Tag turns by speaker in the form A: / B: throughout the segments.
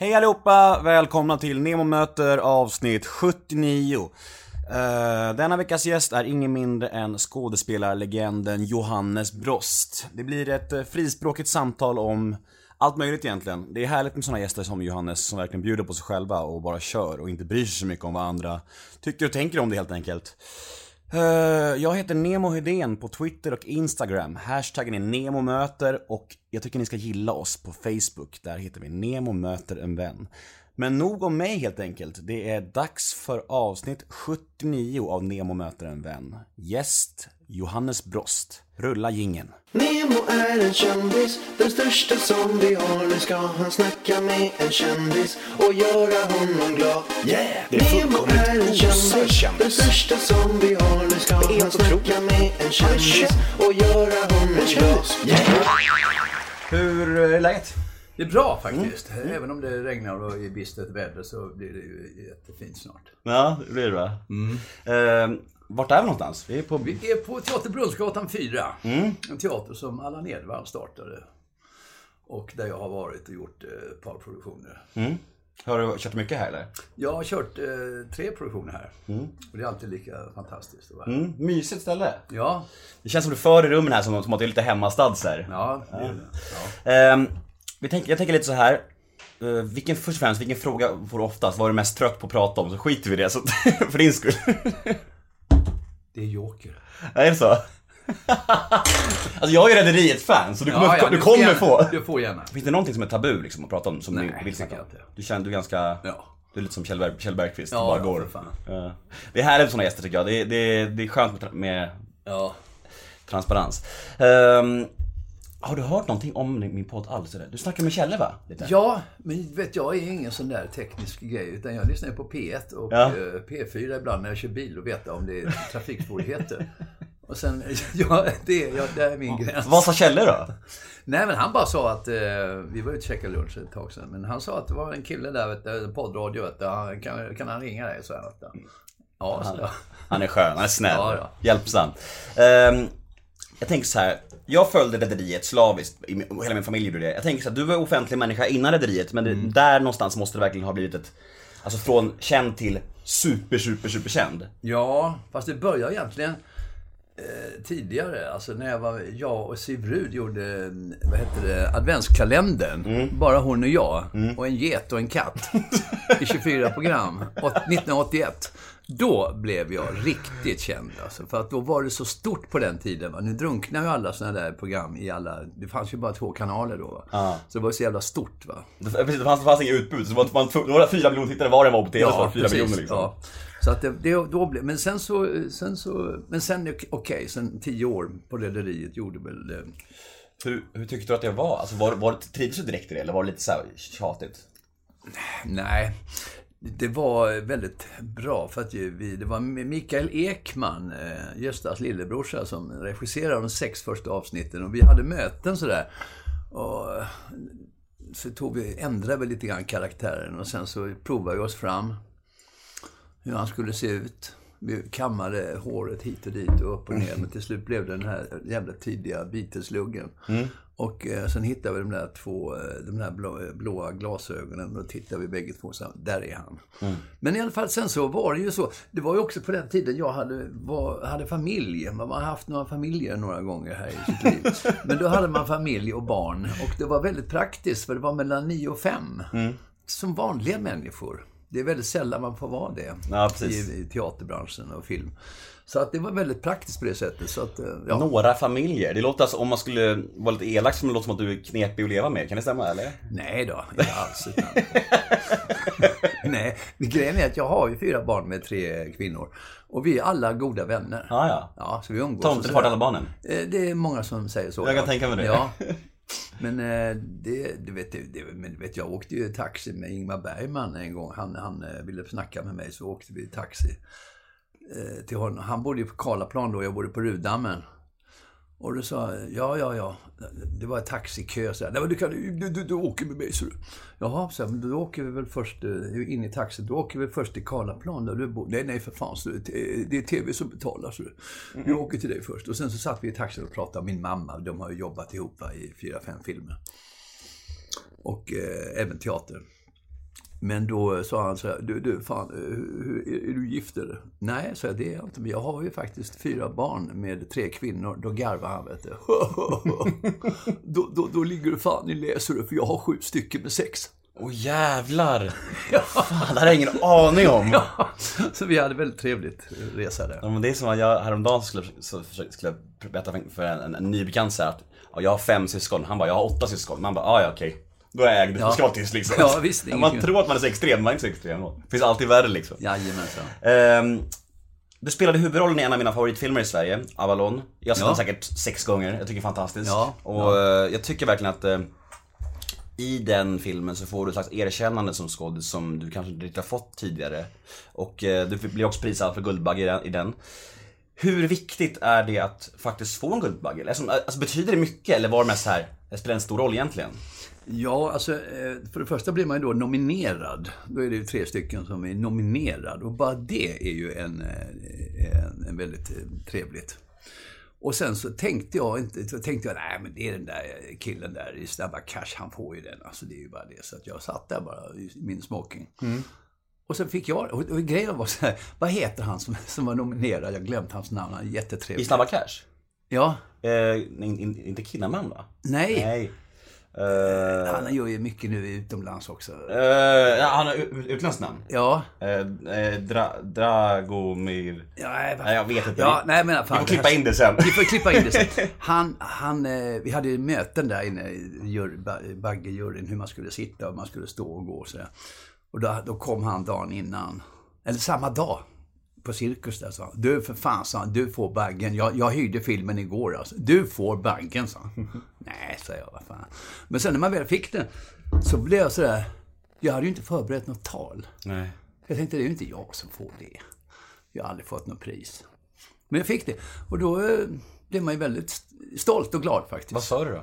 A: Hej allihopa! Välkomna till Nemo möter avsnitt 79. Uh, eh, denna veckas gäst är ingen mindre än skådespelarlegenden Johannes Brost. Det blir ett eh, frispråkigt samtal om allt möjligt egentligen. Det är härligt med såna gäster som Johannes som verkligen bjuder på sig själva och bara kör och inte bryr sig så mycket om vad andra tycker och tänker om det helt enkelt. Uh, jag heter Nemo Hedén på Twitter och Instagram. Hashtaggen är NEMOMÖTER och jag tycker ni ska gilla oss på Facebook. Där heter vi Nemo möter en vän. Men nog om mig helt enkelt. Det är dags för avsnitt 79 av Nemo möter en vän. Gäst Johannes Brost. Rulla gingen.
B: Nemo är en kändis, den största som vi har. Nu ska han snacka med en kändis och göra honom glad. Yeah!
C: Det är
B: Nemo är en kändis, den största som vi har. Nu ska
C: är
B: han
C: helt
B: snacka med en kändis
C: känd.
B: och göra honom glad. Yeah!
A: Hur är läget?
D: Det är bra faktiskt. Även om det regnar och är bistert väder så blir det ju jättefint snart.
A: Ja, det blir det va? Mm. vart är vi någonstans? Vi är på...
D: Vi är på Teater Brunnsgatan 4. En teater som Allan Edwall startade. Och där jag har varit och gjort eh, ett par produktioner.
A: Har du kört mycket här eller?
D: Jag har kört eh, tre produktioner här. Och det är alltid lika fantastiskt att vara här.
A: Mm, mysigt ställe.
D: Ja,
A: Det känns som du för i rummen här som, som att det är lite hemmastad så här.
D: ja, det är det. Ja.
A: Ehm, vi tänker, jag tänker lite så här. Uh, vilken, först och främst, vilken fråga får du oftast? Vad är du mest trött på att prata om? Så skiter vi i det, så, för din skull.
D: Det är Joker.
A: är det så? alltså jag är ju Rederiet-fan, så du kommer,
D: Ja, ja,
A: du
D: får
A: kommer
D: gärna-
A: få.
D: Du får gärna.
A: Finns det någonting som är tabu liksom att prata om, som
D: Nej,
A: du vill snacka om? Du känner, du är ganska,
D: Ja.
A: du är lite som Kjell, Berg, Kjell Bergqvist,
D: Ja,
A: du bara går.
D: fan.
A: Ja. Det är härligt med såna gäster tycker jag, det, är- det, det är skönt med, med
D: Ja.
A: transparens. Ehm, har du hört någonting om min podd alls? eller? Du snackar med Kjelle va? Lite?
D: Ja, men vet jag är ingen sån där teknisk grej. Utan jag lyssnar på P1 och
A: Ja.
D: eh, P4 ibland när jag kör bil och vet om det är trafiksvårigheter. Och sen, ja, det, ja, det är min gräns.
A: Vad sa Kjelle då?
D: Nej, men han bara sa att, eh, vi var ute och käkade lunch ett tag sedan, men han sa att det var en kille där, vet du, poddradio, vet du, han, kan, kan han ringa dig? Så här, vet du. Ja, jag.
A: Han är skön, han är snäll,
D: Ja, ja.
A: hjälpsam. Ehm, jag tänker så här. jag följde Rederiet slaviskt, hela min familj gjorde det. Jag tänker så här, du var offentlig människa innan Rederiet, men
D: Mm.
A: där någonstans måste det verkligen ha blivit ett, alltså från känd till super, super, super känd.
D: Ja, fast det började egentligen eh, tidigare. Alltså när jag var, jag och Siv Rud gjorde, eh, vad heter det, adventskalendern. Bara hon och jag. Och en get och en katt. I 24 program. Åt- 1981. Då blev jag riktigt känd alltså. För att då var det så stort på den tiden. Va? Nu drunknar ju alla sådana där program i alla... Det fanns ju bara två kanaler då. Va? Så det var så jävla stort va.
A: Det, precis, det, fanns, det fanns inget utbud, så det var, man, det var fyra miljoner tittare var det var på TV, det fyra miljoner liksom.
D: Ja. Så att det, det, då blev, men sen så, sen så, men sen, okej, sen tio år på Rederiet gjorde väl, eh,
A: Hur, hur tyckte du att det var? Alltså var, var det, trivdes du direkt i det, eller var det lite så här tjatigt?
D: nej. Det var väldigt bra för att vi, det var Mikael Ekman, eh, Göstas lillebrorsa, som regisserade de sex första avsnitten och vi hade möten sådär. Och eh, så tog vi, ändrade vi lite grann karaktären och sen så provade vi oss fram hur han skulle se ut. Vi kammade håret hit och dit och upp och ner. Men till slut blev det den här jävla tidiga Beatles-luggen. Och eh, sen hittade vi de där två, eh, de där blå, blåa glasögonen. Då tittade vi bägge två och sa, där är han. Men i alla fall sen så var det ju så. Det var ju också på den tiden jag hade, var, hade familj. Man har haft några familjer några gånger här i sitt liv. Men då hade man familj och barn. Och det var väldigt praktiskt för det var mellan nio och fem. Som vanliga människor. Det är väldigt sällan man får vara det
A: Ja,
D: i, i teaterbranschen och film. Så att det var väldigt praktiskt på det sättet. Så att, eh, ja.
A: Några familjer. Det låter alltså, om man skulle vara lite elak, så låter som att du är knepig att leva med. Kan det stämma eller?
D: Nej då, inte alls. Utan... Nej, grejen är att jag har ju fyra barn med tre kvinnor. Och vi är alla goda vänner.
A: Ja, ja.
D: Ja, så vi umgås.
A: Tomtefar alla barnen.
D: Eh, Det är många som säger så.
A: Jag kan tänka mig det.
D: Ja. Men eh, det, det, vet, det, men du vet, jag åkte ju taxi med Ingmar Bergman en gång. Han, han ville snacka med mig, så åkte vi taxi till honom. Han bodde på Karlaplan då, jag bodde på Rudammen. Och då sa jag, ja, ja, ja. Det var en taxikö. Så Nej, men du, kan, du, du, du åker med mig, så du. Jaha, så men då åker vi väl först eh, in i taxin. Då åker vi först till Karlaplan där du bor. Nej, nej, för fan. Så det, är TV som betalar. Så du. Vi åker till dig först. Och sen så satt vi i taxin och pratade om min mamma. De har ju jobbat ihop va, i fyra, fem filmer. Och eh, även teater. Men då sa han så här, du, du fan, eh, är, är du gift eller? Nej, så jag, det är jag inte. Men jag har ju faktiskt fyra barn med tre kvinnor. Då garvade han, vet du. då, då, då ligger du fan i läser för jag har sju stycken med sex.
A: Åh jävlar! Fan, det har jag ingen aning om.
D: Ja, så vi hade väldigt trevligt resa där.
A: Ja, men det är som att jag häromdagen skulle, skulle berätta för- en, en, en ny bekant att ja, jag har fem syskon. Han bara, jag har åtta syskon. Man bara, ah, ja okej. Då är jag ägd.
D: Ja.
A: Tyst liksom.
D: Ja, visst,
A: man tror att man är så extrem, man är inte så extrem. Det finns alltid värre liksom.
D: Jajamensan.
A: Ehm, du spelade huvudrollen i en av mina favoritfilmer i Sverige, Avalon. Jag har sett
D: Ja.
A: den säkert sex gånger, jag tycker det är fantastiskt.
D: Ja,
A: Och eh, jag tycker verkligen att eh, i den filmen så får du ett slags erkännande som skådis som du kanske inte riktigt har fått tidigare. Och eh, du blir också prisad för Guldbagge i den-. Hur viktigt är det att faktiskt få en Guldbagge? Alltså, alltså betyder det mycket eller var det mest här, det spelar en stor roll egentligen?
D: Ja, alltså eh, för det första blir man ju då nominerad. Då är det ju tre stycken som är nominerad. Och bara det är ju en, eh, en, en väldigt eh, trevligt. Och sen så tänkte jag inte, så tänkte jag, nej men det är den där killen där i Snabba Cash, han får ju den. Alltså det är ju bara det. Så att jag satt där bara i min smoking. Och sen fick jag, och, och grejen var så här, vad heter han som, som var nominerad? Jag glömt hans namn, han är jättetrevlig.
A: I Snabba Cash?
D: Ja,
A: Eh, in, in, inte Kinnaman va?
D: nej.
A: Nej. Eh,
D: Han gör ju mycket nu utomlands också.
A: Ja, han har utländskt namn.
D: Ja,
A: eh, Dra, Dragomir...
D: Ja, nej,
A: jag vet inte.
D: Ja, nej, men fan,
A: Vi får klippa
D: här-
A: in det sen.
D: Vi får klippa in det sen. Han, han, vi hade ju möten där inne i jury- ba- Baggejuryn, hur man skulle sitta och man skulle stå och gå och sådär. Och då, då kom han dagen innan, eller samma dag, på Cirkus där sa han. Du för fan, sa han, du får baggen. Jag, jag hyrde filmen igår alltså. Du får baggen, sa han. Nej, sa jag, vad fan. Men sen när man väl fick den, så blev jag sådär, jag hade ju inte förberett något tal.
A: Nej.
D: Jag tänkte, det är ju inte jag som får det. Jag har aldrig fått något pris. Men jag fick det. Och då eh, blev man ju väldigt st- stolt och glad faktiskt.
A: Vad sa du då?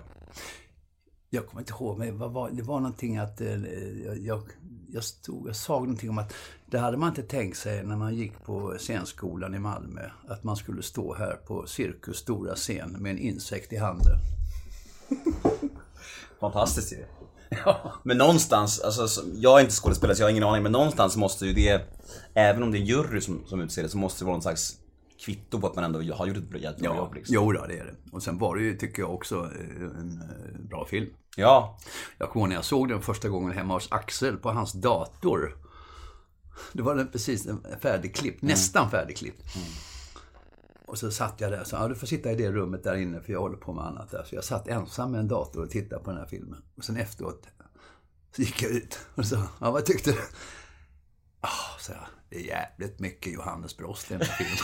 D: Jag kommer inte ihåg, men det var någonting att... eh, Jag, jag, jag, stod, jag sa någonting om att det hade man inte tänkt sig när man gick på scenskolan i Malmö. Att man skulle stå här på Cirkus stora scen med en insekt i handen.
A: Fantastiskt ju. Men någonstans, alltså, så- jag är inte skådespelare så jag har ingen aning, men någonstans måste ju det, även om det är jury som, som utser det, så måste det vara någon slags kvitto på att man ändå har gjort ett bra jättebra jobb liksom.
D: Jo då, det är det. Och sen var det ju, tycker jag också, eh, en eh, bra film.
A: Ja.
D: Jag kommer ihåg när jag såg den första gången hemma hos Axel på hans dator. Då var den precis färdigklippt, nästan färdigklippt. Och så satt jag där och sa, ja, du får sitta i det rummet där inne för jag håller på med annat där. Så jag satt ensam med en dator och tittade på den här filmen. Och sen efteråt så gick jag ut och sa, ja vad tyckte du? Ja, så jag, det är jävligt mycket Johannes Brost i den här filmen.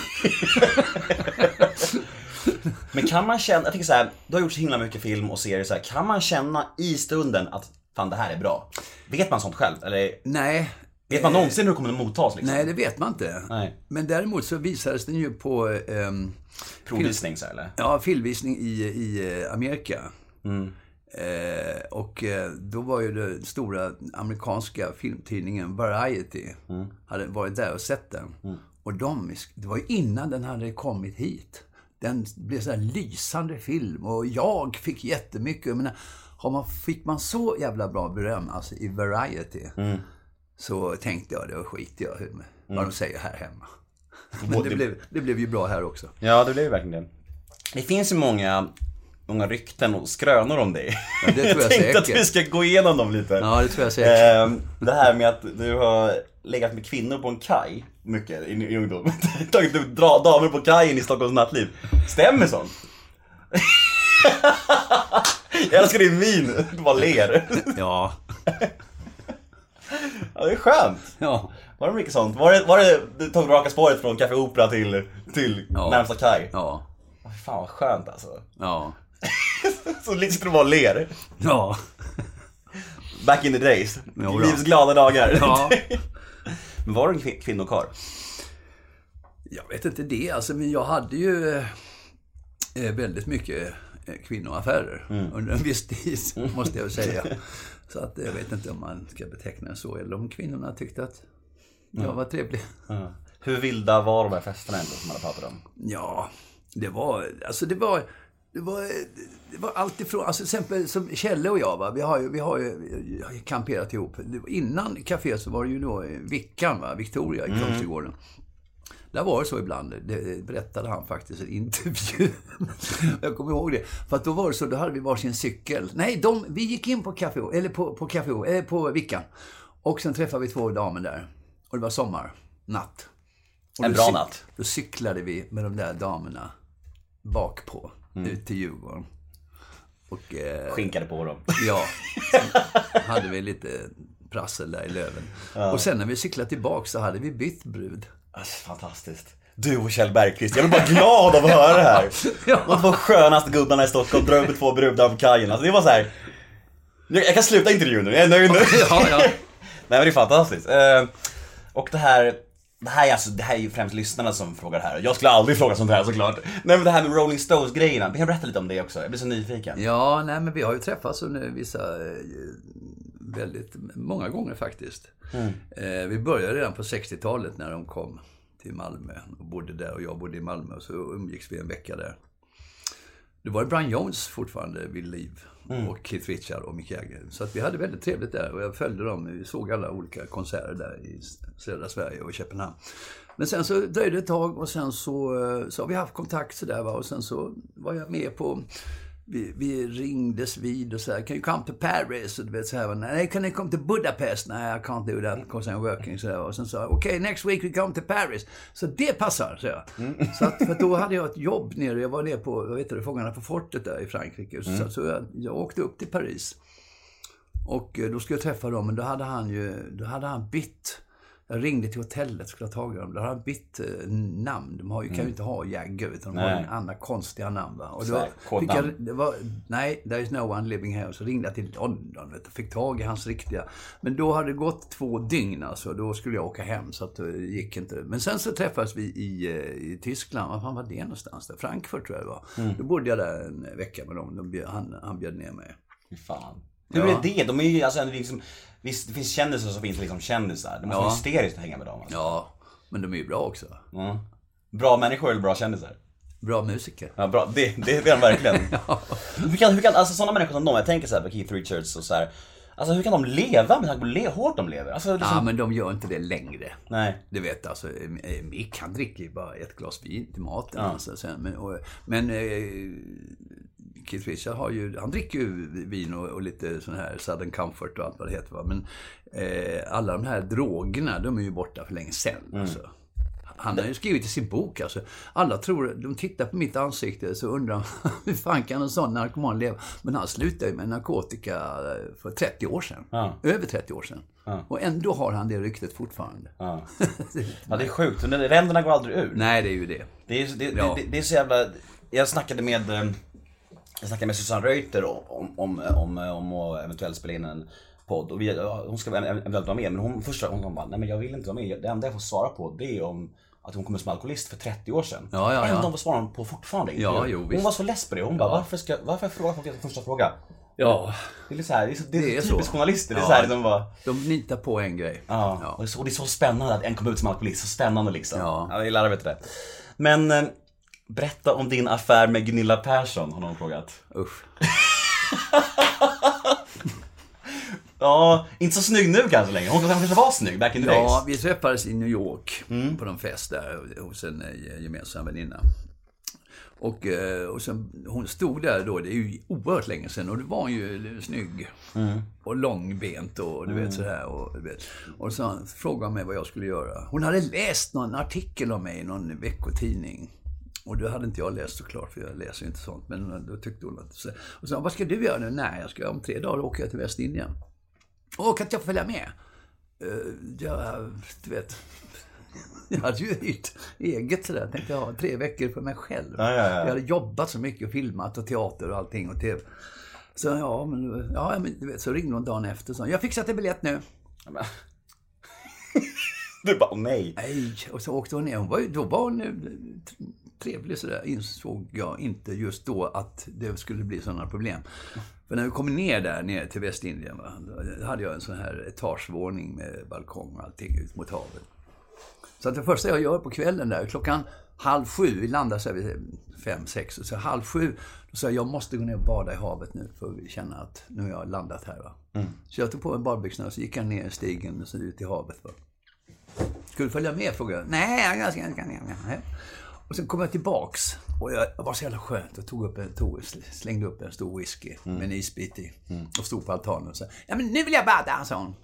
A: Men kan man känna, jag tänker så här, du har gjort så himla mycket film och serier så här, kan man känna i stunden att fan det här är bra? Vet man sånt själv? Eller
D: Nej,
A: vet man någonsin hur kommer att mottas liksom?
D: nej det vet man inte.
A: Nej.
D: Men däremot så visades den ju på ehm,
A: Provvisning här, eller?
D: Ja, filmvisning i, i eh, Amerika. Eh, och eh, då var ju den stora amerikanska filmtidningen Variety hade varit där och sett den. Och de, det var ju innan den hade kommit hit. Den blev så här lysande film och jag fick jättemycket. Menar, har man, fick man så jävla bra beröm alltså, i Variety så tänkte jag, då skiter jag i vad de säger här hemma. Men det blev, det blev ju bra här också.
A: Ja, det blev ju verkligen det. Det finns ju många, många rykten och skrönor om dig.
D: Ja, det tror jag
A: tänkte att
D: säkert.
A: vi ska gå igenom dem lite.
D: Ja, det tror jag säkert.
A: Ehm, det här med att du har legat med kvinnor på en kaj, mycket i, i ungdom. Tagit upp damer på kajen i Stockholms nattliv. Stämmer sånt? Jag älskar din min, du bara ler.
D: Ja.
A: Ja, det är skönt.
D: Ja.
A: Var det mycket sånt? Var det, var det du tog raka spåret från Café Opera till, till
D: Ja.
A: närmsta kaj?
D: Ja.
A: Fan vad skönt alltså.
D: Ja.
A: Så lite sitter du bara och ler.
D: Ja.
A: Back in the days.
D: Då.
A: Livs glada dagar.
D: Ja.
A: Men var du en kvin- kvinnokarl?
D: Jag vet inte det, alltså, men jag hade ju eh, väldigt mycket eh, kvinnoaffärer under en viss tid, måste jag säga. Så att jag vet inte om man ska beteckna det så, eller om kvinnorna tyckte att jag var trevlig.
A: Hur vilda var de här festerna ändå som man har pratat om?
D: Ja, det var, alltså det var, det var, det var allt ifrån, alltså till exempel som Kjelle och jag, va? Vi, har ju, vi har ju kamperat ihop. Innan caféet så var det ju då Vickan, va? Victoria i Kungsträdgården. Där var det så ibland, det berättade han faktiskt i en intervju. Jag kommer ihåg det. För att då var det så, då hade vi varsin cykel. Nej, de, vi gick in på café, eller på, på café, eller på Vickan. Och sen träffade vi två damer där. Och det var sommar, natt. Och
A: En bra
D: cyk-
A: natt.
D: Då cyklade vi med de där damerna bak på
A: Mm.
D: ut till Djurgården. Och eh,
A: Skinkade på dem.
D: ja, hade vi lite prassel där i löven. Och sen när vi cyklade tillbaka så hade vi bytt brud.
A: Alltså, fantastiskt. Du och Kjell Bergqvist, jag blir bara glad av att höra det här. De två skönaste gubbarna i Stockholm drar upp två brudar på kajen. Alltså det var så här. Jag, kan sluta intervjun nu, jag är nöjd nu.
D: Ja, ja.
A: Nej men det är fantastiskt. Eh, och det här, det här, är alltså, det här är ju främst lyssnarna som frågar det här. Jag skulle aldrig fråga sånt här såklart. Nej men det här med Rolling Stones-grejerna, kan jag berätta lite om det också? Jag blir så nyfiken.
D: Ja, nej men vi har ju träffats under vissa, eh, väldigt, många gånger faktiskt. Eh, vi började redan på 60-talet när de kom till Malmö och bodde där och jag bodde i Malmö och så umgicks vi en vecka där. Då var det Brian Jones fortfarande vid liv och Keith Richard och Mick Jagger. Så att vi hade väldigt trevligt där och jag följde dem. Vi såg alla olika konserter där i södra Sverige och i Köpenhamn. Men sen så dröjde det ett tag och sen så, eh, så har vi haft kontakt sådär va och sen så var jag med på vi, vi ringdes vid och så här, can you come to Paris? Och du vet så här, nej, can you come to Budapest? Nej, I can't do that because I'm working. Så här, och sen sa jag, okay, next week we come to Paris. Så det passar, så jag. Så att, för då hade jag ett jobb nere, jag var nere på, vad heter det, Fångarna på fortet där i Frankrike. Så, så jag, jag åkte upp till Paris. Och eh, då skulle jag träffa dem, men då hade han ju, då hade han bytt. Jag ringde till hotellet skulle ha tagit dem. Då hade han bytt eh, namn. De har ju, kan ju inte ha Jagger, utan de har
A: Nej.
D: en andra konstiga namn. Va? Och då fick jag, det var, nej, there is no one living here. Så ringde jag till London du, fick tag i hans riktiga. Men då hade det gått två dygn alltså. Då skulle jag åka hem så att det gick inte. Men sen så träffades vi i, eh, i Tyskland. Var fan var det någonstans? Där? Frankfurt tror jag det var.
A: Mm.
D: Då bodde jag där en vecka med dem. De han, han bjöd ner mig.
A: Fy fan. Hur
D: Ja.
A: är det? De är ju alltså liksom, visst det finns kändisar så finns liksom kändisar. Det måste
D: Ja.
A: vara hysteriskt att hänga med dem. Alltså.
D: Ja, men de är ju bra också.
A: Ja. Bra människor eller bra kändisar?
D: Bra musiker.
A: Ja, bra. Det, det, det är de verkligen. Hur kan, hur kan, alltså sådana människor som de, jag tänker så här på Keith Richards och så här. Alltså hur kan de leva med tanke på hur hårt de lever? Alltså, liksom,
D: Ja, men de gör inte det längre.
A: Nej.
D: Du vet alltså, Mick han dricker ju bara ett glas vin till maten.
A: Ja.
D: Alltså, sen, men och, men eh, Keith Richard har ju, han dricker ju vin och, och lite sån här Southern Comfort och allt vad det heter. Va? Men eh, alla de här drogerna, de är ju borta för länge sedan.
A: Mm.
D: Alltså. Han har ju skrivit i sin bok alltså. Alla tror, de tittar på mitt ansikte så undrar hur fan kan en sån narkoman leva? Men han slutade ju med narkotika eh, för 30 år sedan.
A: Ja.
D: Över 30 år sedan. Och ändå har han det ryktet fortfarande.
A: Ja. ja, det är sjukt. Ränderna går aldrig ur.
D: Nej, det är ju det.
A: Det är, det,
D: Ja.
A: det, det är så jävla... Jag snackade med... Jag snackade med Susanne Reuter om, om, om, om att eventuellt spela in en podd. Och vi, ja, hon ska eventuellt vara med, men hon första hon kom bara, nej men jag vill inte vara med. Det enda jag får svara på det är om att hon kommer som alkoholist för 30 år sedan.
D: Ja, ja, ja.
A: Ändå svarar hon på fortfarande.
D: Ja, jo,
A: Hon
D: visst.
A: var så less på det. Hon bara, varför ska, varför frågar folk första fråga?
D: Ja,
A: Det är så här, det är, så, det är,
D: Det är
A: typiskt
D: så.
A: journalister. Det är
D: Ja.
A: så här, de bara,
D: de nitar på en grej.
A: Ja, Och, det är så, och det är så spännande att en kommer ut som alkoholist. Så spännande liksom.
D: Ja.
A: jag gillar vet det. Men eh, berätta om din affär med Gunilla Persson, har någon frågat.
D: Usch.
A: Ja, inte så snygg nu kanske längre. Hon kanske var snygg back in the
D: Ja,
A: days.
D: vi träffades i New York på någon fest där hos en eh, gemensam väninna. Och, eh, och sen, hon stod där då, det är ju oerhört länge sedan, och det var hon ju snygg. Och långbent och du vet sådär. Och, du vet. och så frågade hon mig vad jag skulle göra. Hon hade läst någon artikel om mig i någon veckotidning. Och det hade inte jag läst såklart, för jag läser inte sånt. Men då tyckte hon att... Och så vad ska du göra nu? Nej, jag ska om tre dagar åka till Västindien. Åh, kan inte jag få följa med? Uh, ja, du vet. Jag hade ju hyrt eget sådär. Jag tänkte ha tre veckor för mig själv.
A: Ja, ja, ja.
D: Jag hade jobbat så mycket och filmat och teater och allting och tv. Så ja, men, ja, men du vet, så ringde hon dagen efter och sa, jag fixat en biljett nu.
A: Men- Du bara, nej.
D: Nej, och så åkte hon ner. Hon var, ju- då var hon eh, trevlig sådär, insåg jag inte just då att det skulle bli sådana problem. För när vi kom ner där, ner till Västindien, va, då hade jag en sån här etagevåning med balkong och allting ut mot havet. Så att det första jag gör på kvällen där, klockan halv sju, vi landar så här vid fem, sex, och så halv sju, då sa jag jag måste gå ner och bada i havet nu för att känna att nu har jag landat här. Va? Så jag tog på mig badbyxorna och så gick jag ner stigen och så ut i havet. Va? Ska du följa med? frågade jag. Nej, jag ska inte. Och sen kom jag tillbaks och jag det var så jävla skönt. Jag tog upp en, tog, slängde upp en stor whisky med en isbit i och stod på altanen och sa Ja men nu vill jag bada, sa hon.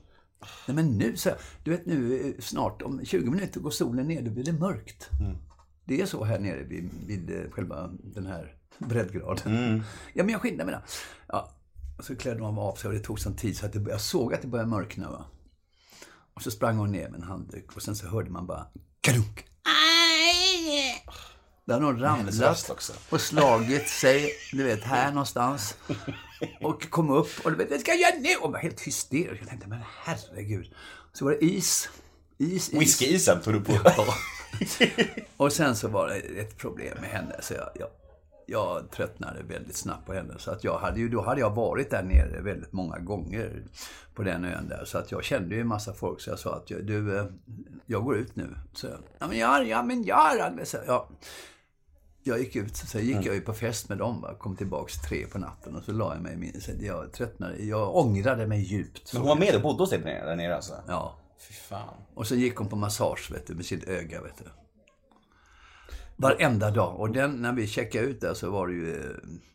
D: Nej men nu, så Du vet nu eh, snart om 20 minuter går solen ner, då blir det mörkt. Det är så här nere vid, vid eh, själva den här breddgraden. Ja men jag skyndar mig då. Ja, och så klädde man av sig och det tog sån tid så att det, jag såg att det började mörkna. Va? Och så sprang hon ner med en handduk och sen så hörde man bara kadunk. Där hon
A: Hennes
D: ramlat och slagit sig, du vet, här någonstans. Och kom upp och du vet, vad ska jag nu? Och var helt hysterisk. Jag tänkte, men herregud. Så var det is. Is, is.
A: Whiskyisen tog du på.
D: Ja. Och sen så var det ett problem med henne. Så jag, jag, jag tröttnade väldigt snabbt på henne. Så att jag hade ju, då hade jag varit där nere väldigt många gånger på den ön där. Så att jag kände ju en massa folk. Så jag sa att du, eh, jag går ut nu. Så ja men gör, ja men gör. Så, ja. Jag gick ut, så gick jag ju på fest med dem. Va? Kom tillbaks tre på natten och så la jag mig i min... Jag tröttnade. Jag ångrade mig djupt.
A: Men hon var med och bodde hos dig där nere alltså?
D: Ja.
A: Fy fan.
D: Och så gick hon på massage vet du, med sitt öga. Vet du. Varenda dag. Och den, när vi checkade ut där så var det ju... eh,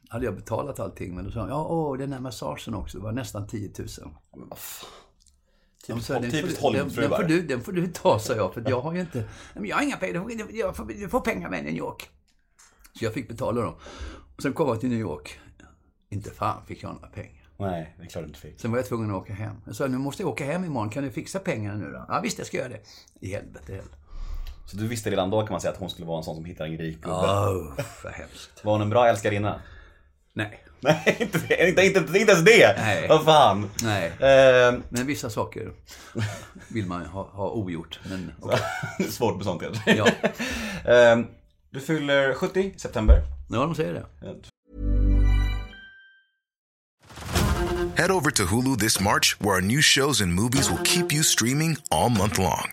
D: Hade jag betalat allting. Men då sa hon, ja, åh, den här massagen också. Det var nästan 10 000.
A: Men vad fan.
D: Ja, men
A: Typiskt
D: den får
A: typiskt
D: du- den, den, får du, den får du ta, sa jag. För jag har ju inte... "Nej, Men jag har inga pengar. Du Jag får, du får pengar med New York. Så jag fick betala dem. Och sen kom jag till New York. Inte fan fick jag några pengar.
A: Nej, det är klart du inte fick.
D: Sen var jag tvungen att åka hem. Jag sa, nu måste jag åka hem imorgon. Kan du fixa pengarna nu då? Ja, visst, jag ska göra det. I helvete heller.
A: Så du visste redan då kan man säga att hon skulle vara en sån som hittar en rik gubbe.
D: Åh, vad hemskt.
A: Var hon en bra älskarinna?
D: Nej.
A: Nej, inte, det. inte, inte, inte ens det!
D: Nej.
A: Vad fan.
D: Nej.
A: Ehm,
D: Men vissa saker vill man ha, ha ogjort. Men
A: är svårt med sånt kanske.
D: ja,
A: Ehm, du fyller 70 i september.
D: ja de säger det.
C: Head over to Hulu this March, where our new shows and movies will keep you streaming all month long.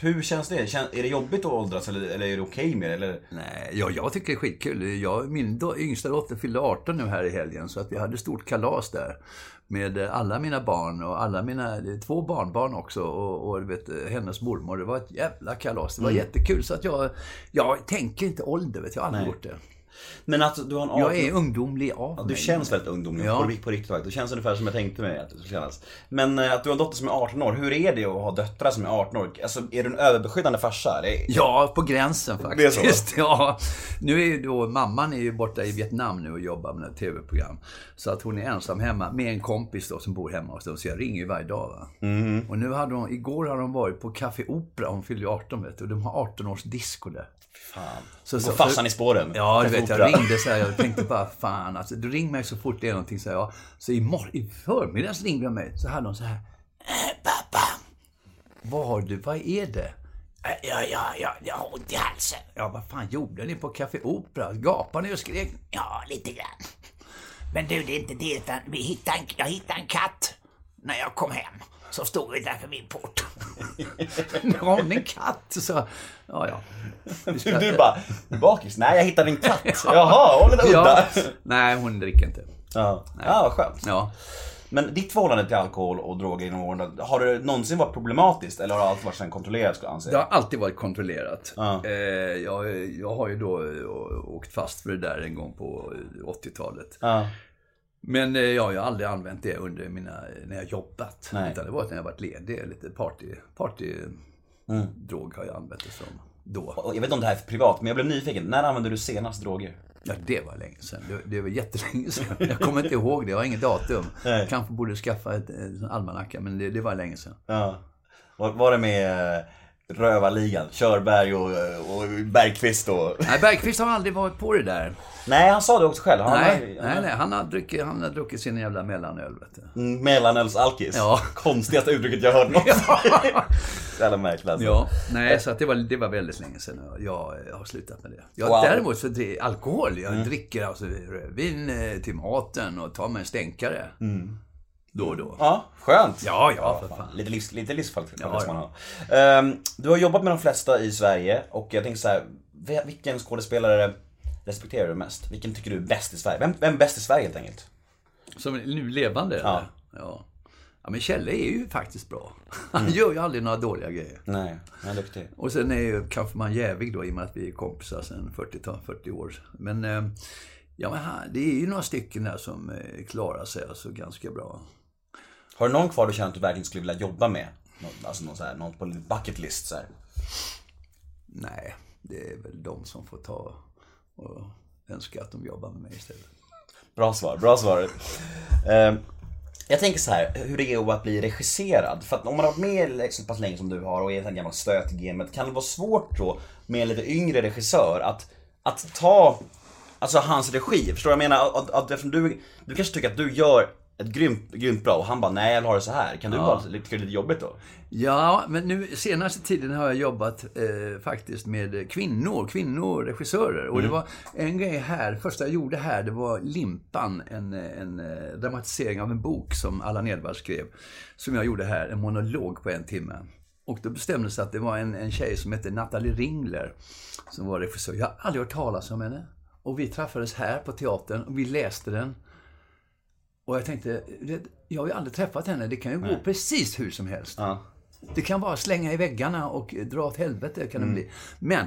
A: Hur känns det? Kän, är det jobbigt att åldras eller, eller är det okej med det? Eller?
D: Nej, ja, jag tycker det är skitkul. Jag, min do, yngsta dotter fyllde 18 nu här i helgen, så att vi hade stort kalas där. Med alla mina barn och alla mina, två barnbarn också och, och vet, hennes mormor. Det var ett jävla kalas. Det var jättekul. Så att jag, jag tänker inte ålder, vet jag. Jag har aldrig
A: Nej.
D: gjort det.
A: Men att du har en
D: Jag är ungdomlig av
A: Ja, du
D: mig.
A: känns väldigt ungdomlig
D: Ja.
A: på, på riktigt faktiskt. Du känns ungefär som jag tänkte mig att du skulle kännas. Men eh, att du har en dotter som är 18 år, hur är det att ha döttrar som är 18 år? Alltså, är du en överbeskyddande farsa? Är...
D: Ja, på gränsen
A: Det är
D: faktiskt.
A: så?
D: Ja. Nu är ju då, mamman är ju borta i Vietnam nu och jobbar med ett tv-program. Så att hon är ensam hemma med en kompis då som bor hemma hos dem. Så jag ringer ju varje dag.
A: Mm.
D: Och nu hade hon, igår hade hon varit på Café Opera, hon fyllde ju 18 vet du. Och de har 18-års disco där.
A: Fan.
D: Så,
A: Går farsan i spåren?
D: Ja, du
A: Café
D: vet, jag ringde så här, jag tänkte bara fan alltså, du ring mig så fort det är någonting, så jag. Så i, mor- i förmiddags ringde jag mig, så hade hon så här. "Eh, Pappa, vad har du, vad är det? "Eh, Ja, ja, ja, jag har ont i halsen. Ja, vad fan gjorde ni på Café Opera? Gapade ni och skrek? Ja, lite grann. Men du, det är inte det, utan vi hittade en, jag hittade en katt. när jag kom hem så stod vid min port. Har hon en katt? Så, ja, ja. Ska-
A: Du bara, bakis? Nej, jag hittade en katt. Jaha, hon är udda.
D: ja. Nej, hon dricker inte.
A: Ja, ja vad skönt.
D: Ja.
A: Men ditt förhållande till alkohol och droger genom åren, har det någonsin varit problematiskt? Eller har det alltid varit sen kontrollerat skulle jag anse?
D: Det har alltid varit kontrollerat.
A: Ja.
D: Eh, jag, jag har ju då eh, åkt fast för det där en gång på eh, 80-talet.
A: Ja.
D: Men eh, jag har ju aldrig använt det under mina, när jag jobbat.
A: Nej.
D: Utan det var när jag varit ledig. Lite party, party
A: Mm.
D: drog har jag använt det som då.
A: Jag vet inte om det här är privat, men jag blev nyfiken. När använde du senast droger?
D: Ja, det var länge sedan. Det, det var jättelänge sedan. Jag kommer inte ihåg det. Jag har inget datum.
A: Nej.
D: Kanske borde skaffa ett, ett almanacka, men det, det var länge sedan.
A: Ja. Var, var det med eh, Rövarligan? Körberg och, eh, och Bergqvist och...
D: Nej, Bergqvist har aldrig varit på det där.
A: Nej, han sa det också själv. Han
D: Nej, nej, nej. Han har druckit, han har druckit sin jävla mellanöl, vet du.
A: Mm, Mellanölsalkis.
D: Ja.
A: Konstigaste uttrycket jag hört någonsin. Så jävla märkligt alltså.
D: Ja, nej, så att det, var, det var väldigt länge sedan jag, jag har slutat med det. Jag,
A: Wow.
D: Däremot så det, alkohol, jag dricker alltså rödvin eh, till maten och tar mig en stänkare. Då och då.
A: Ja, skönt.
D: Ja, ja, för fan.
A: Lite, livs, lite livskvalitet
D: Ja, ja.
A: Ehm, du har jobbat med de flesta i Sverige och jag tänker så här, vilken skådespelare respekterar du mest? Vilken tycker du är bäst i Sverige? Vem, vem är bäst i Sverige helt enkelt?
D: Som nu levande?
A: Ja.
D: eller? ja. Ja, men Kjelle är ju faktiskt bra. Han gör ju aldrig några dåliga grejer.
A: Nej, han är duktig.
D: Och sen är ju kanske man jävig då i och med att vi är kompisar sedan 40, 40 år. Men, eh, ja, men det är ju några stycken där som eh, klarar sig alltså ganska bra.
A: Har du någon kvar du känner att du verkligen skulle vilja jobba med? Alltså någon, så här, någon på din bucket list så här.
D: Nej, det är väl de som får ta och önska att de jobbar med mig istället.
A: Bra svar, bra svar. Ehm, jag tänker så här, hur det är att bli regisserad. För att om man har varit med så pass länge som du har och är en gammal stöt i gamet, kan det vara svårt då med en lite yngre regissör att, att ta alltså hans regi? Förstår du vad jag menar? Att, att, eftersom du, du kanske tycker att du gör ett grymt, grymt bra och han bara nej jag vill ha det så här. Kan du bara tycka det är lite jobbigt då?
D: Ja, men nu senaste tiden har jag jobbat eh, faktiskt med kvinnor, kvinnoregissörer. Och det var en grej här, första jag gjorde här, det var Limpan, en, en eh, dramatisering av en bok som Allan Edwall skrev. Som jag gjorde här, en monolog på en timme. Och då bestämdes det att det var en, en tjej som hette Nathalie Ringler som var regissör. Jag har aldrig hört talas om henne. Och vi träffades här på teatern och vi läste den. Och jag tänkte, det- jag har ju aldrig träffat henne, det kan ju gå precis hur som helst.
A: Ja.
D: Det kan bara slänga i väggarna och dra åt helvete kan det bli. Men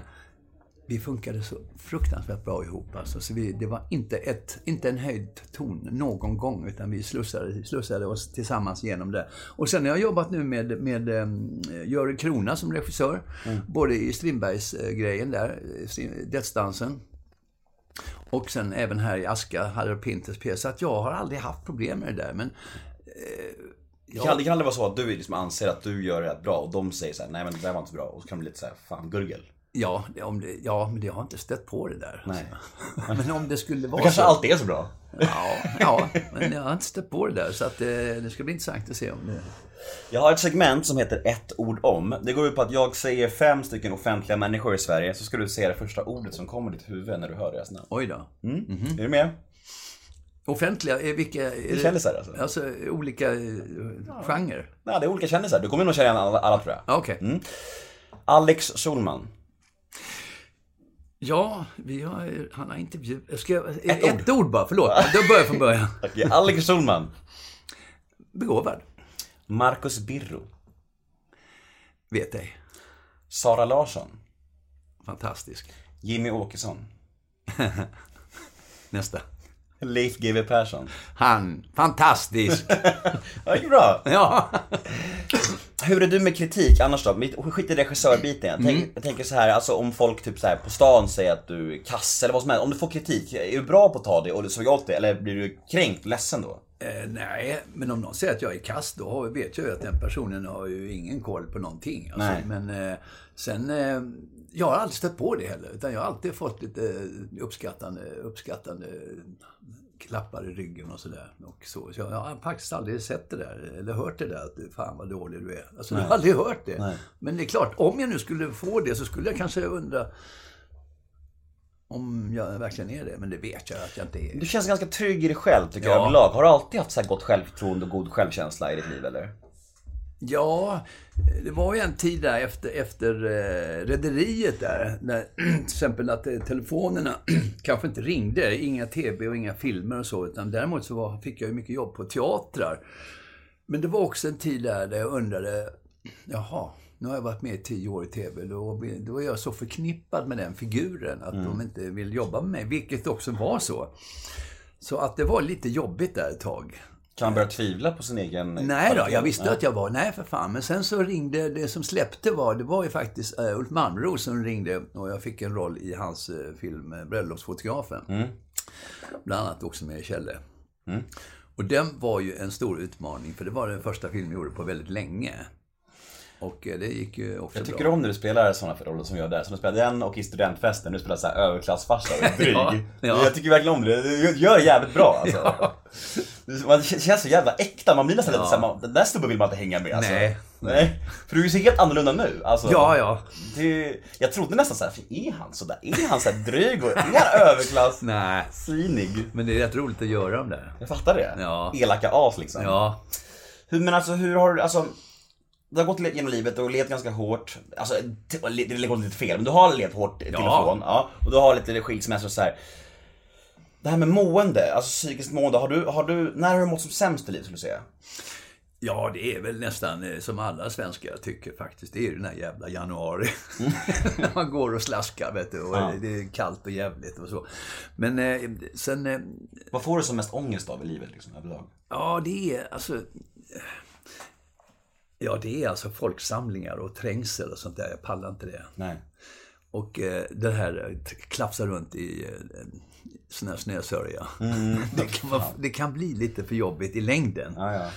D: vi funkade så fruktansvärt bra ihop. Alltså. Så vi, det var inte, ett, inte en höjd ton någon gång, utan vi slussade, slussade oss tillsammans genom det. Och sen har jag jobbat nu med, med um, Görel Krona som regissör. Både i Strindbergs-grejen där, eh, Dödsdansen. Och sen även här i Aska, Harry Pinters pjäs. Så att jag har aldrig haft problem med det där. Men
A: Det kan, det kan aldrig vara så att du liksom anser att du gör det rätt bra och de säger så här, nej men det där var inte bra och så kan det bli lite så här, fan gurgel.
D: Ja, det- om det, ja, men jag har inte stött på det där.
A: Nej.
D: Men om det skulle vara
A: Det kanske
D: så.
A: alltid är så bra.
D: Ja, ja, men jag har inte stött på det där. Så att, eh, det ska bli intressant att se om det...
A: Jag har ett segment som heter ett ord om. Det går ut på att jag säger fem stycken offentliga människor i Sverige, så ska du säga det första ordet som kommer i ditt huvud när du hör deras namn.
D: Oj då.
A: Är du med?
D: Offentliga, är vilka... Är det,
A: kändisar alltså?
D: Alltså olika eh, genrer?
A: Nej, det är olika kändisar. Du kommer nog känna igen alla, alla tror jag.
D: Ja, Okej.
A: Mm. Alex Schulman.
D: Ja, vi har, han har intervjuat... Ska jag,
A: Ett
D: ett, ord. bara, förlåt. Då börjar jag från början.
A: Okej, Alex Schulman.
D: Begåvad.
A: Marcus Birro.
D: Vet ej.
A: Sara Larsson.
D: Fantastisk.
A: Jimmy Åkesson.
D: Nästa.
A: Leif GW Persson.
D: Han. Fantastisk.
A: Ja, det bra.
D: ja.
A: Hur är du med kritik annars då? Skit i regissörbiten. Jag, tänk, jag tänker så här, alltså om folk typ så här på stan säger att du är kass eller vad som helst. Om du får kritik, är du bra på att ta det och såg åt det? Eller blir du kränkt, ledsen då?
D: Eh, nej, men om någon säger att jag är kass, då vet jag ju att den personen har ju ingen koll på någonting. Alltså,
A: Nej.
D: Men eh, sen, eh, jag har aldrig stött på det heller. Utan jag har alltid fått lite uppskattande, uppskattande klappar i ryggen och sådär. Så. så jag har faktiskt aldrig sett det där, eller hört det där att fan vad dålig du är. Alltså, jag har aldrig hört det.
A: Nej.
D: Men det är klart, om jag nu skulle få det så skulle jag kanske undra om jag verkligen är det, men det vet jag att jag inte är.
A: Du känns ganska trygg i dig själv tycker jag
D: Ja.
A: överlag. Har du alltid haft så här gott självförtroende och god självkänsla i ditt liv eller?
D: Ja, det var ju en tid där efter, efter eh, rederiet där. När, till exempel att eh, telefonerna kanske inte ringde. Inga TV och inga filmer och så. Utan däremot så var, fick jag ju mycket jobb på teatrar. Men det var också en tid där, där jag undrade, jaha, nu har jag varit med i tio år i TV. Då, då är jag så förknippad med den figuren att de inte vill jobba med mig. Vilket också var så. Så att det var lite jobbigt där ett tag.
A: Kan man börja tvivla på sin egen
D: Nej då, jag visste
A: Nej.
D: att jag var, nej för fan. Men sen så ringde, det som släppte var, det var ju faktiskt uh, Ulf Malmros som ringde och jag fick en roll i hans eh, film eh, Bröllopsfotografen. Bland annat också med Kjelle. Och den var ju en stor utmaning, för det var den första filmen jag gjorde på väldigt länge. Och eh, det gick ju också
A: Jag tycker
D: bra.
A: om när du spelar sådana roller som jag där. Som du spelar den och i studentfesten, du spelar så här överklassfarsa och dryg.
D: Ja, ja.
A: Jag tycker verkligen om det. Du gör det jävligt bra alltså. Man det känns så jävla äkta, man blir nästan lite såhär, man- den där snubben vill man inte hänga med alltså.
D: Nej.
A: Nej. För du ser helt annorlunda nu. Alltså,
D: Ja, ja.
A: Det, jag trodde nästan såhär, är han sådär? Är han såhär dryg och är han överklass?
D: Nej,
A: Svinig.
D: men det är rätt roligt att göra de där.
A: Jag fattar det.
D: Ja.
A: Elaka as liksom.
D: Ja,
A: Hur, men alltså hur har du, alltså du har gått genom livet och levt ganska hårt, alltså det gått lite fel, men du har levt hårt till och
D: Ja.
A: från. Ja, och du har lite skilsmässor och så här. Det här med mående, alltså psykiskt mående, har du, har du, när har du mått som sämst i livet skulle du säga?
D: Ja, det är väl nästan eh, som alla svenskar tycker faktiskt. Det är ju den här jävla januari. När man går och slaskar, vet du. Och
A: Ja.
D: det är kallt och jävligt och så. Men eh, sen... Eh,
A: Vad får du som mest ångest av i livet liksom överlag?
D: ja, det är alltså... eh, Ja, det är alltså folksamlingar och trängsel och sånt där. Jag pallar inte det.
A: Nej.
D: Och eh, det här eh, klafsa runt i eh, sån här snösörja. det, kan vara, det kan bli lite för jobbigt i längden.
A: Ja, ja.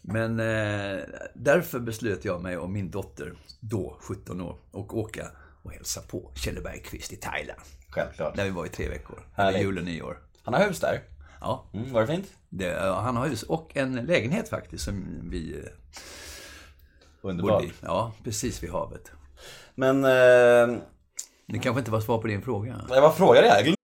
D: Men eh, därför beslöt jag mig och min dotter, då 17 år, och åka och hälsa på Kjelle Bergqvist i Thailand.
A: Självklart.
D: Där vi var i tre veckor.
A: Härligt.
D: Jul och nyår.
A: Han har hus där.
D: Ja,
A: Mm, var det fint?
D: det, ja, han har hus och en lägenhet faktiskt som vi eh,
A: Underbart.
D: bodde i. Ja, precis vid havet.
A: Men, eh,
D: Det kanske inte var svar på din fråga.
A: jag bara frågade jag.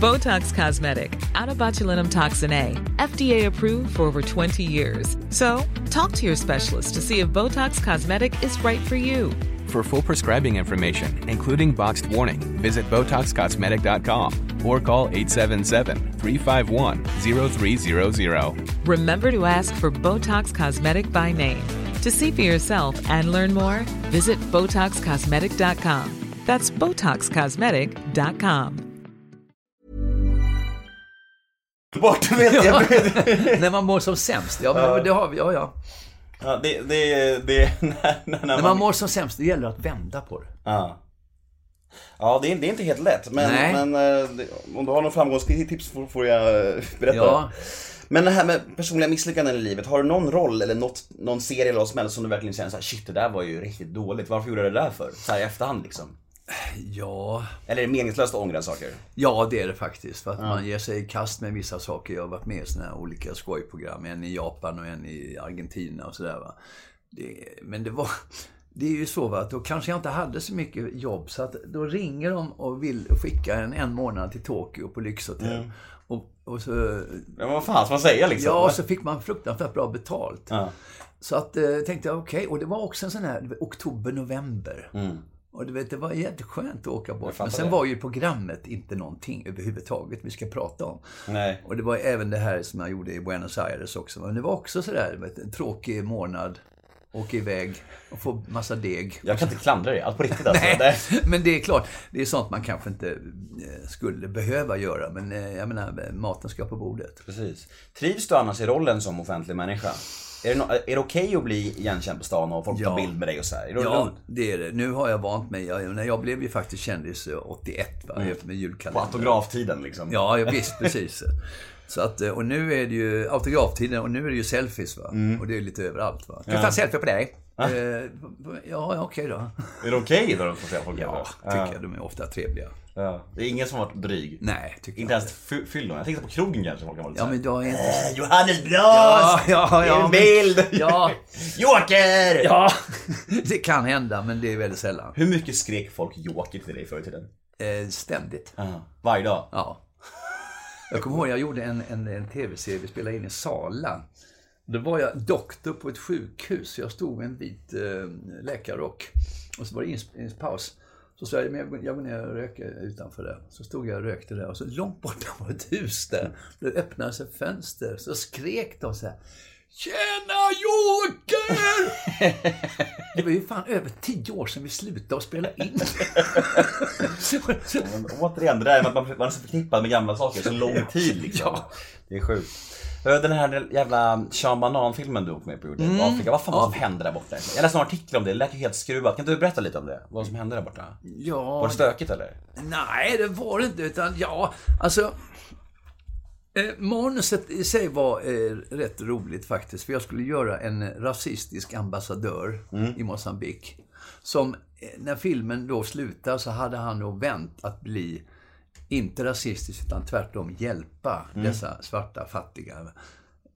E: Botox Cosmetic, botulinum toxin A, FDA approved for over 20 years. So, talk to your specialist to see if Botox Cosmetic is right for you.
F: For full prescribing information, including boxed warning, visit BotoxCosmetic.com or call 877-351-0300.
E: Remember to ask for Botox Cosmetic by name. To see for yourself and learn more, visit BotoxCosmetic.com. That's BotoxCosmetic.com.
A: bort, vet jag.
D: när man mår som sämst. Ja, men det har vi. Ja, ja.
A: Ja, det, det, det, när, när, när
D: När man mår som sämst, det gäller att vända på det.
A: Ja. Ja, det är, det är inte helt lätt. Men, men eh, det, om du har någon framgångstips får, får jag eh, berätta.
D: Ja.
A: Men det här med personliga misslyckanden i livet. Har du någon roll eller något, någon serie eller vad som helst som du verkligen känner så här, shit det där var ju riktigt dåligt. Varför gjorde jag det där för? Så här i efterhand liksom.
D: Ja,
A: Eller är det meningslöst att ångra saker?
D: Ja, det är det faktiskt. För att man ger sig i kast med vissa saker. Jag har varit med i såna här olika skojprogram. En i Japan och en i Argentina och sådär va. Men det var... Det är ju så va, att då kanske jag inte hade så mycket jobb. Så att då ringer de och vill skicka en en månad till Tokyo på lyxhotell. Och, och så...
A: Ja, men vad fan ska man säga liksom?
D: Ja, och så fick man fruktansvärt bra betalt.
A: Ja.
D: Så att eh, tänkte jag, okej. Och det var också en sån här oktober-november. Och du vet, det var jätteskönt att åka bort.
A: Mm.
D: Men sen
A: det.
D: var ju programmet inte någonting överhuvudtaget vi ska prata om.
A: Nej.
D: Och det var även det här som jag gjorde i Buenos Aires också. Men det var också sådär, en tråkig månad. Åka iväg och få massa deg.
A: Jag kan inte klandra dig, allt på riktigt alltså.
D: Nej, men det är klart, det är sånt man kanske inte eh, skulle behöva göra. Men eh, jag menar, maten ska på bordet.
A: Precis. Trivs du annars i rollen som offentlig människa? Är det, no- är det okej att bli igenkänd på stan och folk tar
D: Ja.
A: bild med dig och så här? Är det
D: Ja, det är det. Nu har jag vant mig. Jag, när jag blev ju faktiskt kändis eh, 81, va, med
A: På
D: julkalendern.
A: autograftiden liksom?
D: Ja, ja visst, precis. Så att, eh, och nu är det ju autograftiden och nu är det ju selfies va. Och det är lite överallt va. Ska jag ta en selfie på dig? Eh, ja, ja okej då.
A: Är det okej då att få se folk
D: Ja, tycker jag. De är ofta trevliga.
A: Ja. Det är ingen som har varit dryg.
D: Nej, tycker
A: Inte
D: jag
A: ens fy- fyllon. Jag tänkte på krogen kanske folk har varit
D: Ja, men jag är inte...
A: äh, Johannes Brost!
D: Ja, ja, ja,
A: En bild!
D: Ja,
A: Joker!
D: ja. Det kan hända, men det är väldigt sällan.
A: Hur mycket skrek folk Joker till dig förr i tiden?
D: Eh, ständigt.
A: Ja. Varje dag?
D: Ja. Jag kommer ihåg, jag gjorde en, en, en tv-serie, vi spelade in i Sala. Då var jag doktor på ett sjukhus. Jag stod med en vit eh, läkarrock. Och så var det inspelningspaus. Så sa jag, men jag går- jag går ner och röker utanför där. Så stod jag och rökte där och så långt borta var ett hus där. Det öppnade sig fönster. Så skrek de så här. Tjena Joker! Det var ju fan över tio år sedan vi slutade att spela in.
A: Men återigen, det där med att man, man är så förknippad med gamla saker så lång tid liksom.
D: Ja.
A: Det är sjukt. Den här jävla Sean Banan-filmen du åkte med på gjorde
D: Mm.
A: i Afrika, vad fan var det som hände där borta? Jag läste en artikel om det, det lät ju helt skruvat. Kan inte du berätta lite om det? Vad som hände där borta?
D: Ja,
A: Var det stökigt eller?
D: Nej, det var det inte. Utan ja, alltså. Eh, manuset i sig var eh, rätt roligt faktiskt. För jag skulle göra en rasistisk ambassadör i Mosambik. Som, eh, när filmen då slutar så hade han då vänt att bli, inte rasistisk utan tvärtom hjälpa dessa svarta fattiga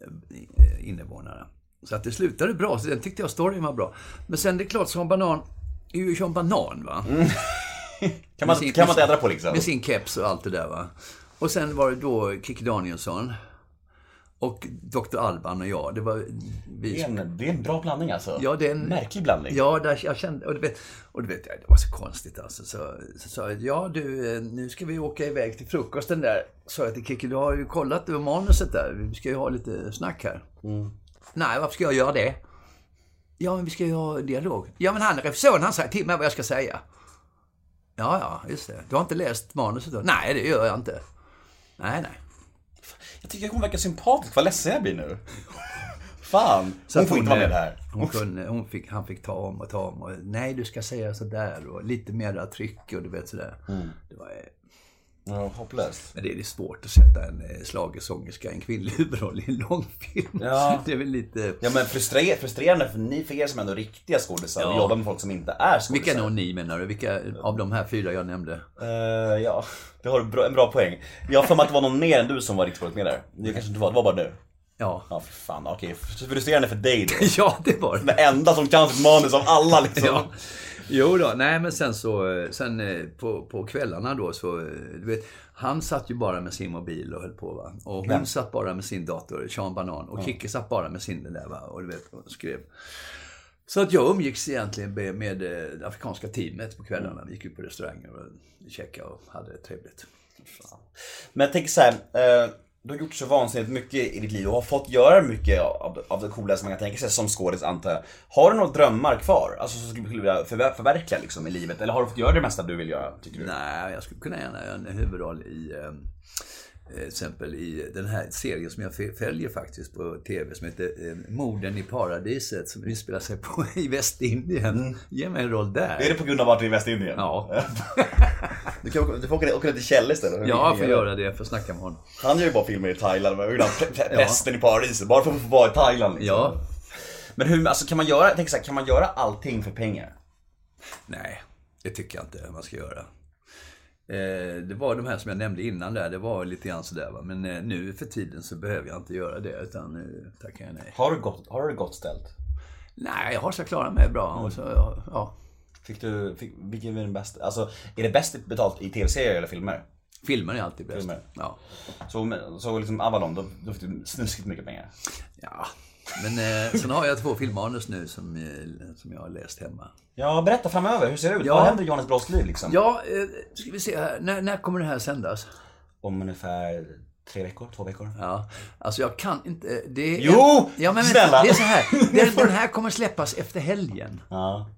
D: eh, invånare. Så att det slutade bra, så den tyckte jag storyn var bra. Men sen det är klart, Sean Banan är ju Sean Banan va.
A: Kan man,
D: sin-
A: kan man inte ändra på liksom?
D: Med sin keps och allt det där va. Och sen var det då Kikki Danielsson. Och Dr. Alban och jag. Det var
A: Det
D: vi
A: är, en, det är en bra blandning alltså.
D: Ja, det är en
A: Märklig blandning.
D: Ja, där jag kände, och du vet, och du vet, det var så konstigt alltså. Så sa jag, ja du, eh, nu ska vi åka iväg till frukosten där. Sa jag till Kikki, du har ju kollat över manuset där. Vi ska ju ha lite snack här. Nej, varför ska jag göra det? Ja, men vi ska ju ha dialog. Ja, men han, regissören, han säger till mig vad jag ska säga. Ja, ja, just det. Du har inte läst manuset då? Nej, det gör jag inte. Nej, nej.
A: Jag tycker hon verkar sympatisk, vad ledsen jag blir nu. Fan,
D: Så
A: hon får inte vara med där.
D: Hon kunde, hon fick, han fick ta om och ta om. Och, Nej, du ska säga sådär och lite mera tryck och du vet sådär.
A: Mm.
D: Det var, eh,
A: Ja, hopplöst.
D: men det är svårt att sätta en eh, schlagersångerska en kvinnlig huvudroll i en långfilm.
A: Ja.
D: Det är väl lite...
A: Ja men frustre- frustrerande för ni, för er som ändå är riktiga skådisar och
D: Ja.
A: jobbar med folk som inte är skådisar.
D: Vilka ni menar du? Vilka av de här fyra jag nämnde?
A: Eh, ja, det har du bra, en bra poäng. Jag har för mig att det var någon mer än du som var riktigt med där. Det kanske inte var, det var bara du.
D: Ja.
A: Ja, för fan. Okej, frustrerande för dig då.
D: Ja, det var det.
A: Den enda som kan sitt manus av alla liksom.
D: Ja. Jo då, nej men sen så, eh, sen eh, på, på kvällarna då så, eh, du vet, han satt ju bara med sin mobil och höll på va. Och hon
A: Vem?
D: satt bara med sin dator, Sean Banan. Och Kikki satt bara med sin där va. Och du vet, och skrev. Så att jag umgicks egentligen med, med det afrikanska teamet på kvällarna. Vi gick ut på restauranger och käkade och hade trevligt.
A: Men jag tänker så här, eh, du har gjort så vansinnigt mycket i ditt liv och har fått göra mycket av, av det coolaste man kan tänka sig som skådis antar jag. Har du några drömmar kvar? Alltså som du skulle vilja förver- förverkliga liksom i livet? Eller har du fått göra det mesta du vill göra, tycker du?
D: Nej, jag skulle kunna göra en huvudroll i eh, till exempel i den här serien som jag följer faktiskt på TV som heter eh, Morden i paradiset som utspelar sig på, i Västindien. Ge mig en roll där.
A: Är det på grund av att du är Västindien?
D: Ja.
A: Du, kan, du får åka, åka till Kjell istället.
D: Ja, jag får göra det. Jag får snacka med honom.
A: Han gör ju bara filmer i Thailand, prästen i paradiset, bara för att få vara i Thailand liksom.
D: Ja.
A: Men hur, alltså kan man göra, tänker så här, kan man göra allting för pengar?
D: Nej, det tycker jag inte man ska göra. Eh, det var de här som jag nämnde innan där, det var lite grann sådär va. Men eh, nu för tiden så behöver jag inte göra det utan nu tackar jag nej.
A: Har du gott, har du gott ställt?
D: Nej, jag har så klarat mig bra. Och så, ja, ja.
A: Fick du, fick, vilken är den bästa, alltså är det bäst betalt i tv-serier eller filmer?
D: Filmer är alltid bäst.
A: Filmer.
D: Ja.
A: Så, så liksom Avalon, då, då fick du snuskigt mycket pengar.
D: ja. Men eh, sen har jag två filmmanus nu som, eh, som jag har läst hemma.
A: Ja, berätta framöver, hur ser det ut?
D: Ja.
A: Vad händer i Johannes Brosts liv liksom?
D: Ja, eh, ska vi se här. När, när kommer det här sändas?
A: Om ungefär tre veckor, två veckor.
D: Ja, alltså jag kan inte... Det är
A: Jo!
D: ja, men
A: Snälla!
D: Det är så här. Den, den här kommer släppas efter helgen.
A: Ja.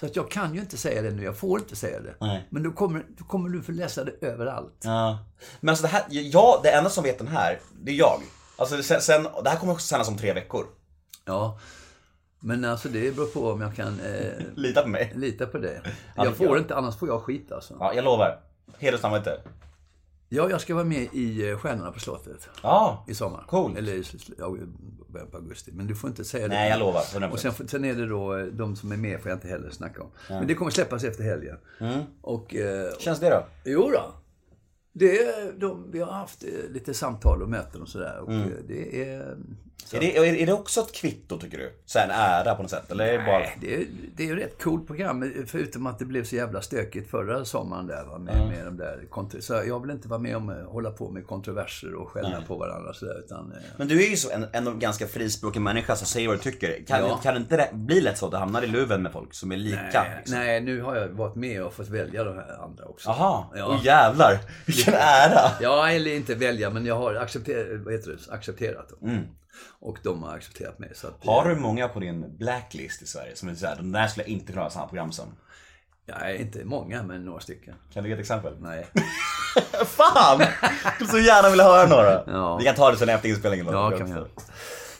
D: Så att jag kan ju inte säga det nu, jag får inte säga det.
A: Nej.
D: Men då kommer, då kommer du få läsa det överallt.
A: Ja. Men alltså det här, jag, det enda som vet den här, det är jag. Alltså sen, sen det här kommer också sändas om tre veckor.
D: Ja. Men alltså det beror på om jag kan eh,
A: Lita på mig.
D: lita på det.
A: Ja,
D: Jag får inte, annars får jag skit alltså.
A: Ja, jag lovar. Heder samvete.
D: Ja, jag ska vara med i eh, Stjärnorna på slottet
A: Ja.
D: i sommar.
A: Coolt.
D: Eller i början på augusti. Men du får inte säga det.
A: Nej, jag lovar. 100%.
D: Och sen, sen är det då, eh, de som är med får jag inte heller snacka om. Men det kommer släppas efter helgen.
A: Mm.
D: Och... Eh,
A: Känns det då?
D: Jo då. Det är, de, vi har haft eh, lite samtal och möten och sådär. Och
A: Mm.
D: det är... Så.
A: Är det, är det också ett kvitto tycker du? Så en ära på något sätt? Eller är det bara...
D: Nej, det är, det är ju ett coolt program. Förutom att det blev så jävla stökigt förra sommaren där. Va, med, med de där så jag vill inte vara med om hålla på med kontroverser och skälla på varandra. och Sådär, utan, eh,
A: Men du är ju så en, en ganska frispråkig människa som säger vad du tycker. Kan,
D: Ja.
A: kan det inte bli lätt så att du hamnar i luven med folk som är lika?
D: nej,
A: liksom?
D: nej, nu har jag varit med och fått välja de här andra också.
A: Jaha,
D: Ja.
A: och jävlar. Vilken ära.
D: Ja, eller inte välja, men jag har accepterat, vad heter det, accepterat dem.
A: Mm.
D: Och de har accepterat mig. Så att,
A: Har du många på din blacklist i Sverige som är såhär, de där skulle jag inte ha samma program som?
D: Nej, inte många, men några stycken.
A: Kan du ge ett exempel?
D: Nej.
A: Fan! Du så gärna vill höra några.
D: Ja.
A: Vi kan ta det sen efter inspelningen. då.
D: Ja, kan vi göra.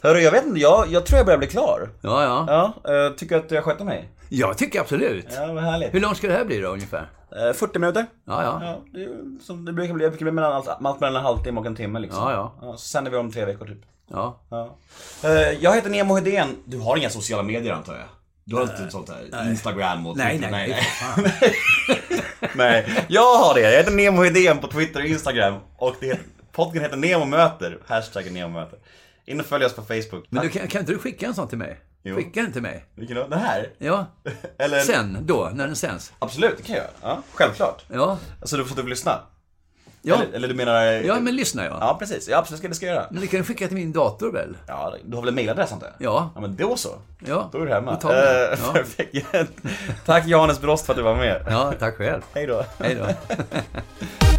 A: Hörru, jag vet inte, jag, jag tror jag börjar bli klar.
D: Ja, ja.
A: Ja, eh, tycker att jag skötte mig?
D: Jag tycker absolut.
A: Ja, vad härligt.
D: Hur långt ska det här bli då, ungefär?
A: Eh, 40 minuter.
D: Ja, ja.
A: Ja, det, som det brukar bli. Det brukar bli mellan, allt, allt mellan en halvtimme och en timme liksom.
D: Ja, ja.
A: så sänder vi om tre veckor typ.
D: Ja.
A: Ja. Eh, jag heter Nemo Hedén. Du har inga sociala medier antar jag? Du har inte sånt här Instagram och
D: Nej,
A: Twitter?
D: nej,
A: nej.
D: nej.
A: nej. nej. Jag har det. Jag heter Nemo Hedén på Twitter och Instagram. Och det heter, podden heter Nemo möter. Hashtaggen Nemo möter. In och följ oss på Facebook.
D: Men du, kan, kan inte du skicka en sån till mig?
A: Jo.
D: Skicka den till mig.
A: Vilken då? Den här?
D: Ja.
A: Eller?
D: Sen, då, när den sänds.
A: Absolut, det kan jag göra. Ja, självklart.
D: Ja.
A: Alltså du får du vill lyssna?
D: Ja.
A: Eller, eller du menar...
D: Ja, men lyssna ja.
A: Ja, precis. Ja, absolut. Ska, det ska jag göra.
D: Men det kan du skicka till min dator väl?
A: Ja, du har väl en mailadress antar jag?
D: Ja.
A: Ja, men då så.
D: Ja.
A: Då är du hemma.
D: Då tar vi.
A: Eh,
D: Ja.
A: Perfekt. Tack Johannes Brost för att du var med.
D: Ja, tack själv.
A: Hej då.
D: Hej då.